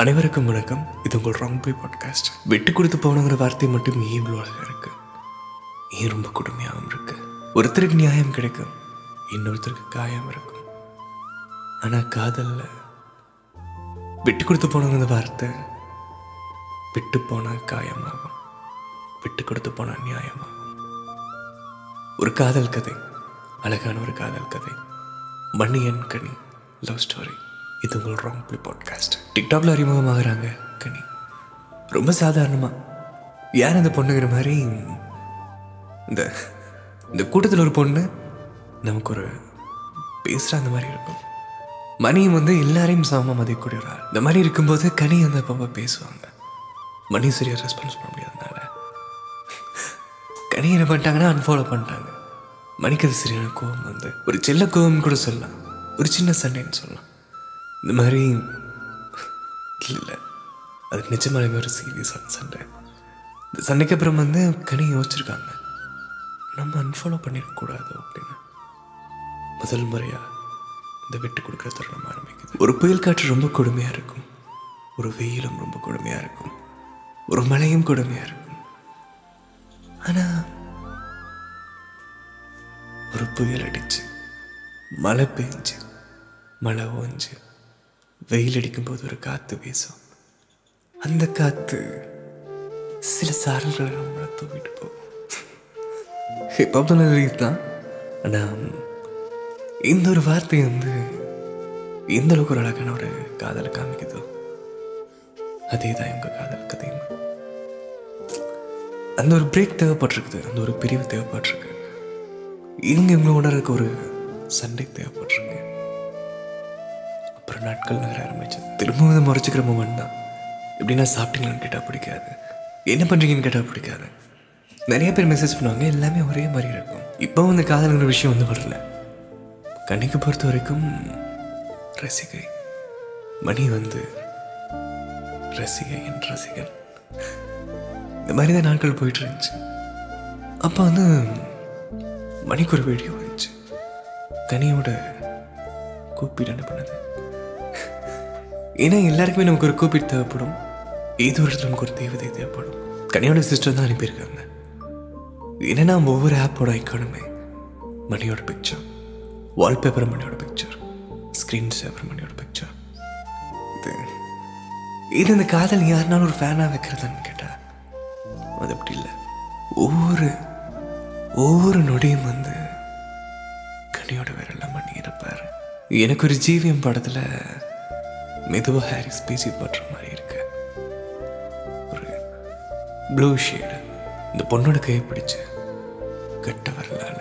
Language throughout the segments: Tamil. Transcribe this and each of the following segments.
அனைவருக்கும் வணக்கம். இது உங்கள் ராங் போய் பாட்காஸ்ட் விட்டு கொடுத்து போனங்கிற வார்த்தை மட்டும் ஏன் இவ்வளோ அழகாக இருக்கு? ஏன் ரொம்ப கொடுமையாகவும் இருக்கு? ஒருத்தருக்கு நியாயம் கிடைக்கும் இன்னொருத்தருக்கு காயம் இருக்கும். ஆனால் காதல்ல விட்டு கொடுத்து போனங்கிற வார்த்தை விட்டு போனால் காயமாகும் விட்டு கொடுத்து போனால் நியாயமாகும். ஒரு காதல் கதை அழகான ஒரு காதல் கதை. மணியன் கனி லவ் ஸ்டோரி இது உங்கள் ராங் பிளே பாட்காஸ்ட் டிக்டாக்ல அறிமுகமாகறாங்க கனி. ரொம்ப சாதாரணமாக யார் அந்த பொண்ணுங்கிற மாதிரி? இந்த இந்த கூட்டத்தில் ஒரு பொண்ணு நமக்கு ஒரு பேசுகிற அந்த மாதிரி இருக்கும். மணியும் வந்து எல்லாரையும் சமமாக மதிக்கக்கூடிய ஒரு ஆள் இந்த மாதிரி இருக்கும்போது கனி அந்த பாப்பா பேசுவாங்க. மணி சரியாக ரெஸ்பான்ஸ் பண்ண முடியாதனால கனி என்ன பண்ணிட்டாங்கன்னா அன்ஃபாலோ பண்ணிட்டாங்க. மணிக்கு அது சரியான கோவம் வந்து ஒரு செல்ல கோவம் கூட சொல்லலாம். ஒரு சின்ன சண்டைன்னு சொல்லலாம். இந்த மாதிரி இல்லை. இல்லை அது நிஜமாலுமே ஒரு சீரியஸான சண்டை. இந்த சண்டைக்கு அப்புறம் வந்து கனி யோசிச்சிருக்காங்க. நம்ம அன்ஃபாலோ பண்ணிடக்கூடாது அப்படின்னு. முதல் முறையாக இந்த விட்டு கொடுக்குற தருணம் ஆரம்பிக்குது. ஒரு புயல் காற்று ரொம்ப கொடுமையாக இருக்கும். ஒரு வெயிலும் ரொம்ப கொடுமையாக இருக்கும். ஒரு மழையும் கொடுமையாக இருக்கும். ஆனால் ஒரு புயல் அடிச்சு மழை பெஞ்சு மழை ஓஞ்சு வெயில் அடிக்கும்போது ஒரு காற்று வீசும். அந்த காற்று சில சாரல்களை நம்மளை தூக்கிட்டு போகும். இப்போ தான். ஆனால் இந்த ஒரு வார்த்தை வந்து எந்த அளவுக்கு ஒரு அழகான ஒரு காதலை காமிக்குதோ அதே தான் எங்கள் காதல் கதையும். அந்த ஒரு பிரேக் தேவைப்பட்டிருக்குது. அந்த ஒரு பிரிவு தேவைப்பட்டிருக்கு. இவங்க இவங்க இருக்க ஒரு சண்டை தேவைப்பட்டிருக்கு. அப்புறம் நாட்கள் நகர ஆரம்பிச்சது திரும்பவும் இதை முறைச்சிக்கிற மூமெண்ட் தான். எப்படின்னா சாப்பிட்டீங்களான்னு கேட்டால் பிடிக்காது. என்ன பண்ணுறீங்கன்னு கேட்டால் பிடிக்காது. நிறைய பேர் மெசேஜ் பண்ணுவாங்க எல்லாமே ஒரே மாதிரி இருக்கும். இப்போ வந்து காதலுங்கிற விஷயம் வந்து வரல. கண்ணிக்கு பொறுத்த வரைக்கும் ரசிகை. மணி வந்து ரசிகை என் ரசிகன். இந்த மாதிரி தான் நாட்கள் போயிட்டு இருந்துச்சு. அப்போ வந்து மணிக்கு ஒரு வீடியோ வந்துச்சு. கனியோட கூப்பிட்டு அனுப்புனது. ஏன்னா எல்லாருக்குமே நமக்கு ஒரு கூப்பிட் தேவைப்படும். ஏதோ ஒரு நமக்கு ஒரு தேவதை தேவைப்படும். கனியோட சிஸ்டர் தான் அனுப்பியிருக்காங்க. என்னென்னா ஒவ்வொரு ஆப்போட ஐக்கானுமே மணியோட பிக்சர் வால்பேப்பர் மணியோட பிக்சர் ஸ்க்ரீன் சேவர் மணியோட பிக்சர் இது இது இந்த காதல் யாருனாலும் ஒரு ஃபேனாக வைக்கிறதான்னு கேட்டா அது அப்படி இல்லை. ஒவ்வொரு ஒவ்வொரு நொடியும் வந்து கனியோட விரல்ல மணி இருப்பார். எனக்கு ஒரு ஜீவியம் படத்தில் மெதுவாக ஹாரிஸ் பேசி படுற மாதிரி இருக்கு. ஒரு ப்ளூ ஷேடு இந்த பொண்ணோட கையை பிடிச்சு கட்ட வரலால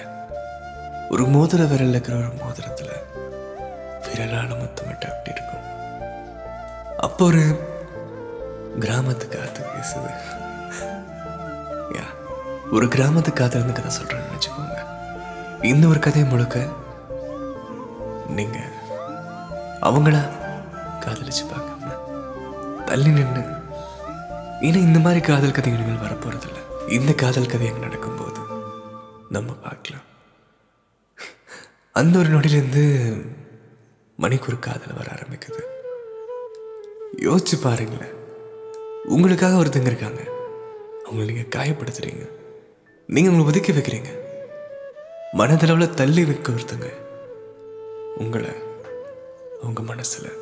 ஒரு மோதிர விரல் இருக்கிற ஒரு மோதிரத்தில் விரலால முத்தமிட்ட அப்படி இருக்கும்? அப்போ ஒரு கிராமத்து காத்து பேசுது யா ஒரு கிராமத்து காத்திருந்து கதை சொல்றேன்னு நினச்சிக்கோங்க. இந்த ஒரு கதையை முழுக்க நீங்க அவங்கள காதலிச்சு பார்க்காம தள்ளி நின்று ஏன்னா இந்த மாதிரி காதல் கதைகள் இனிமேல் வரப்போறதில்ல. இந்த காதல் கதை அங்கே நடக்கும்போது நம்ம பார்க்கலாம். அந்த ஒரு நொடியிலேருந்து மணிக்கு ஒரு காதல் வர ஆரம்பிக்குது. யோசிச்சு பாருங்களேன். உங்களுக்காக ஒருத்தங்க இருக்காங்க. அவங்கள நீங்கள் காயப்படுத்துறீங்க. நீங்கள் உங்களை ஒதுக்கி வைக்கிறீங்க. மனதளவில் தள்ளி வைக்க ஒருத்தங்க. உங்களை அவங்க மனசில்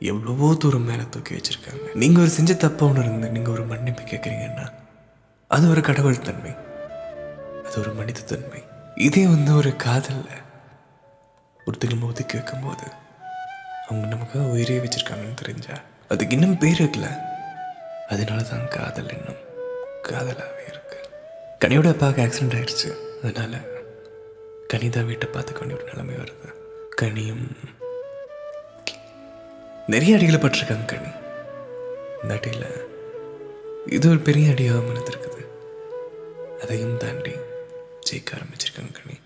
எவ்வளவோ தூரம் மேலே தூக்கி வச்சுருக்காங்க. நீங்கள் ஒரு செஞ்ச தப்ப ஒன்று நீங்கள் ஒரு மன்னிப்பு கேட்குறீங்கன்னா அது ஒரு கடவுள் தன்மை. அது ஒரு மனித தன்மை. இதே வந்து ஒரு காதலில் ஒருத்தர் நம்ம ஒதுக்கி வைக்கும்போது அவங்க நமக்காக உயிரே வச்சுருக்காங்கன்னு தெரிஞ்சா அதுக்கு இன்னும் பேர் இருக்கல அதனால தான் காதல் இன்னும் காதலாகவே இருக்கு. கனியோட அப்பாவுக்கு ஆக்சிடென்ட் ஆயிடுச்சு. அதனால கனிதா வீட்டை பார்த்துக்க வேண்டிய ஒரு நிலைமை வருது. கனியும் நிறைய அடிகளை பட்டிருக்காங்க கனி இந்த அடியில் இது ஒரு பெரிய அடியாக மனதிருக்குது அதையும் தாண்டி ஜெயிக்க ஆரம்பிச்சிருக்காங்க கனி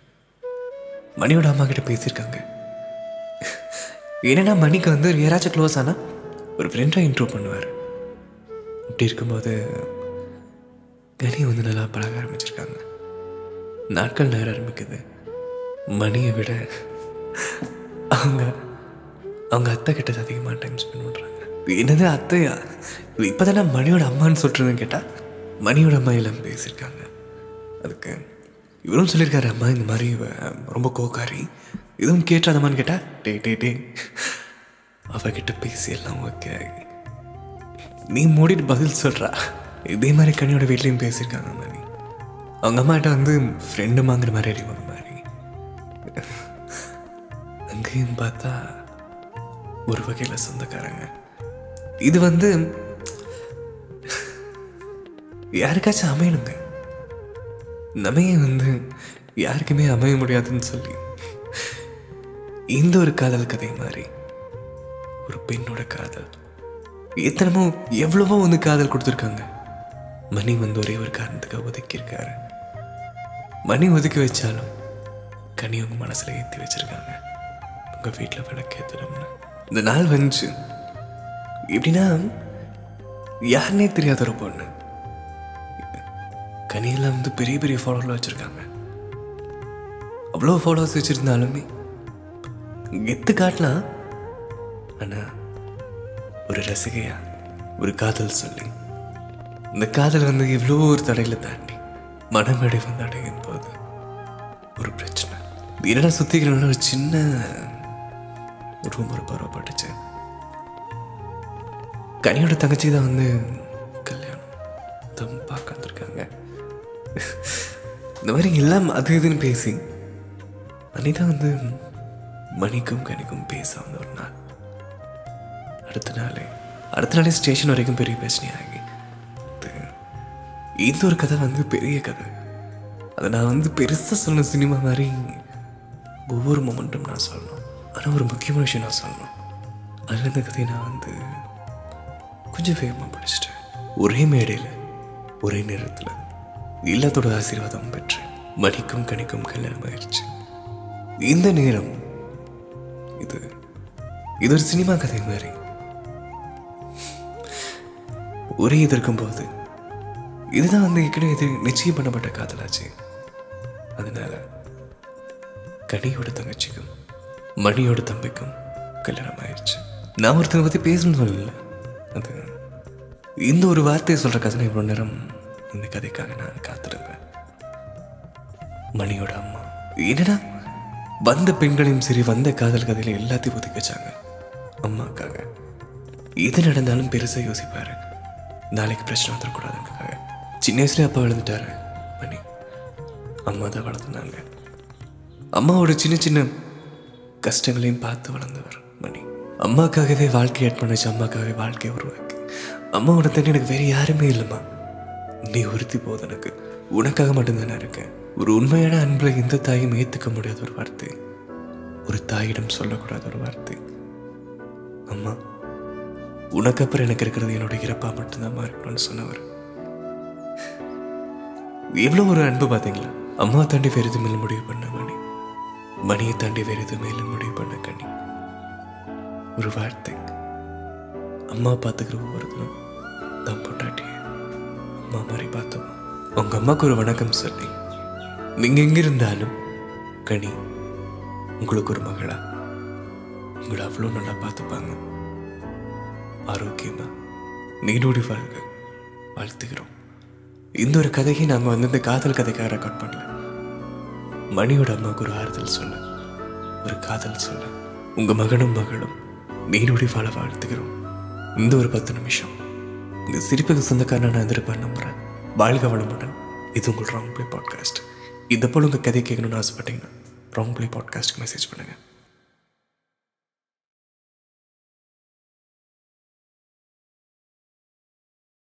மணியோட அம்மா கிட்ட பேசியிருக்காங்க. ஏன்னா மணிக்கு வந்து யாராச்சும் க்ளோஸ் ஆனால் ஒரு ஃப்ரெண்டாக இன்ட்ரோ பண்ணுவார். அப்படி இருக்கும்போது கனி வந்து நல்லா பழக ஆரம்பிச்சிருக்காங்க. நாட்கள் நேரம் ஆரம்பிக்குது. மணியை விட அவங்க அவங்க அத்தை கிட்ட அதிகமாக டைம் ஸ்பெண்ட் பண்ணுறாங்க என்னது அத்தையா? இப்போ தானே மணியோட அம்மான்னு சொல்கிறதுன்னு கேட்டால் மணியோட அம்மா எல்லாம் பேசியிருக்காங்க. அதுக்கு இவரும் சொல்லியிருக்காரு அம்மா இந்த மாதிரி ரொம்ப கோக்காரி. இதுவும் கேட்டாதம்மான்னு கேட்டால் டே டே டே. அவகிட்ட பேசி எல்லாம் ஓகே நீ மூடிட்டு பதில் சொல்கிறா இதே மாதிரி கனியோட வீட்லேயும் பேசியிருக்காங்க மாதிரி அவங்க அம்மாட்ட வந்து ஃப்ரெண்டு வாங்குற மாதிரி அறிமுக மாதிரி அங்கேயும் பார்த்தா ஒரு வகையில் சொந்தக்காரங்க. இது வந்து யாருக்காச்சும் அமையணுங்க. நமைய வந்து யாருக்குமே அமைய முடியாதுன்னு சொல்லி இந்த ஒரு காதல் கதை மாதிரி ஒரு பெண்ணோட காதல். எத்தனமோ எவ்வளவோ வந்து காதல் கொடுத்துருக்காங்க. மணி வந்து ஒரே ஒரு காரணத்துக்காக ஒதுக்கியிருக்காரு. மணி ஒதுக்கி வச்சாலும் கனி உங்க மனசுல ஏற்றி வச்சிருக்காங்க. உங்க வீட்டில் விளக்கேற்றணும்னு இந்த நாள் வந்துச்சு. எப்படின்னா யாருன்னே தெரியாத ஒரு பொண்ணு. கனியெல்லாம் வந்து பெரிய பெரிய ஃபாலோவில் வச்சுருக்காங்க. அவ்வளோ ஃபாலோவர்ஸ் வச்சுருந்தாலுமே கெத்து காட்டலாம். ஆனால் ஒரு ரசிகையா ஒரு காதல் சொல்லி இந்த காதல் வந்து எவ்வளோ ஒரு தடையில தாண்டி மனமேடை வந்து அடையும் போது ஒரு பிரச்சனை. என்னடா சுத்திக்கிறோம்னா ஒரு சின்ன ரூம் ஒரு பரவப்பட்டுச்சு. கனியோட தங்கச்சி தான் வந்து கல்யாணம். தம்பா பார்க்க இந்த மாதிரி எல்லாம் அது இதுன்னு பேசி அனிதா வந்து மணிக்கும் கனிக்கும் பேச வந்த ஒரு நாள். அடுத்த நாள் அடுத்த நாளே ஸ்டேஷன் வரைக்கும் பெரிய பிரச்சனையாகி இந்த ஒரு கதை வந்து பெரிய கதை. அதை நான் வந்து பெருசாக சொன்ன சினிமா மாதிரி ஒவ்வொரு மொமெண்ட்டும் நான் சொல்லணும். ஆனால் ஒரு முக்கியமான விஷயம் நான் சொல்லணும். அதில் இந்த கதையை நான் வந்து கொஞ்சம் வேகமாக படிச்சிட்டேன். ஒரே மேடையில் ஒரே நேரத்தில் எல்லாத்தோட ஆசீர்வாதம் பெற்றேன். மணிக்கும் கணிக்கும் கல்யாணம் ஆயிடுச்சு இந்த நேரம் இது இது ஒரு சினிமா கதை மாதிரி. ஒரே இது இருக்கும்போது இதுதான் வந்து ஏற்கனவே இது நிச்சயம் பண்ணப்பட்ட காதலாச்சு. அதனால கனியோட தங்கச்சிக்கும் மணியோட தம்பிக்கும் கல்யாணம் ஆயிடுச்சு நான் ஒருத்தனை பற்றி பேசணும்னு சொல்லல. அது இந்த ஒரு வார்த்தையை சொல்கிற கதை இவ்வளோ நேரம் இந்த கதைக்காக நான் காத்திருந்தேன். மணியோட அம்மா. என்னடா? வந்த பெண்களையும் சரி வந்த காதல் கதையில எல்லாத்தையும் ஒதுக்கி வச்சாங்க. அம்மாக்காக. எது நடந்தாலும் பெருசாக யோசிப்பாரு. நாளைக்கு பிரச்சனை வந்துடக்கூடாதுக்காக சின்ன வயசுல அப்பா விழுந்துட்டாரு மணி. அம்மா தான் வளர்த்துனாங்க. அம்மாவோட சின்ன சின்ன கஷ்டங்களையும் பார்த்து வளர்ந்தவர் மணி. அம்மாக்காகவே வாழ்க்கையை பண்ணிச்சு அம்மாக்காகவே வாழ்க்கையை உருவாக்கி. அம்மாவோட தண்ணி எனக்கு வேற யாருமே இல்லைம்மா. நீ உறுத்தி போது எனக்கு. உனக்காக மட்டும்தானே இருக்கேன். ஒரு உண்மையான அன்பில் எந்த தாயும் ஏற்றுக்க முடியாத ஒரு வார்த்தை. ஒரு தாயிடம் சொல்லக்கூடாத ஒரு வார்த்தை. அம்மா உனக்கு அப்புறம் எனக்கு இருக்கிறது என்னோட இறப்பா மட்டும்தான் இருக்கணும்னு சொன்னவர். எவ்வளோ ஒரு அன்பு பார்த்தீங்களா? அம்மா தாண்டி வேறு எது முடிவு பண்ண மணி. மணியை தாண்டி வேறு எது மேல முடிவு பண்ண கனி ஒரு வார்த்தை. அம்மா பார்த்துக்கிற ஒவ்வொருத்தரும் தான் பொண்டாட்டிய அம்மா மாதிரி பார்த்தோம்? உங்க அம்மாவுக்கு ஒரு வணக்கம் சொல்லி நீங்க எங்க இருந்தாலும் கனி உங்களுக்கு ஒரு மகளா? உங்களை அவ்வளோ நல்லா பார்த்துப்பாங்க. ஆரோக்கியமா நீடோடி வாழ்க வாழ்த்துக்கிறோம் இந்த ஒரு கதையை நாங்கள் வந்து இந்த காதல் கதைக்காக ரெக்கார்ட் பண்ணல. மணியோட அம்மாவுக்கு ஒரு ஆறுதல் சொல்ல. ஒரு காதல் சொல்ல. உங்க மகனும் மகளும் நீடோடி வாழ வாழ்த்துக்கிறோம் இந்த ஒரு பத்து நிமிஷம். இந்த சிரிப்புக்கு சொந்தக்காரன் நான் எதிர்பார்த்து நம்புறேன். வாழ்க வளமுடன். இது உங்கள் ராங் பிளே பாட்காஸ்ட் இதை போல் உங்கள் கதை கேட்கணும்னு ஆசைப்பட்டீங்கன்னா ராங் பிளே பாட்காஸ்ட்டுக்கு மெசேஜ் பண்ணுங்கள்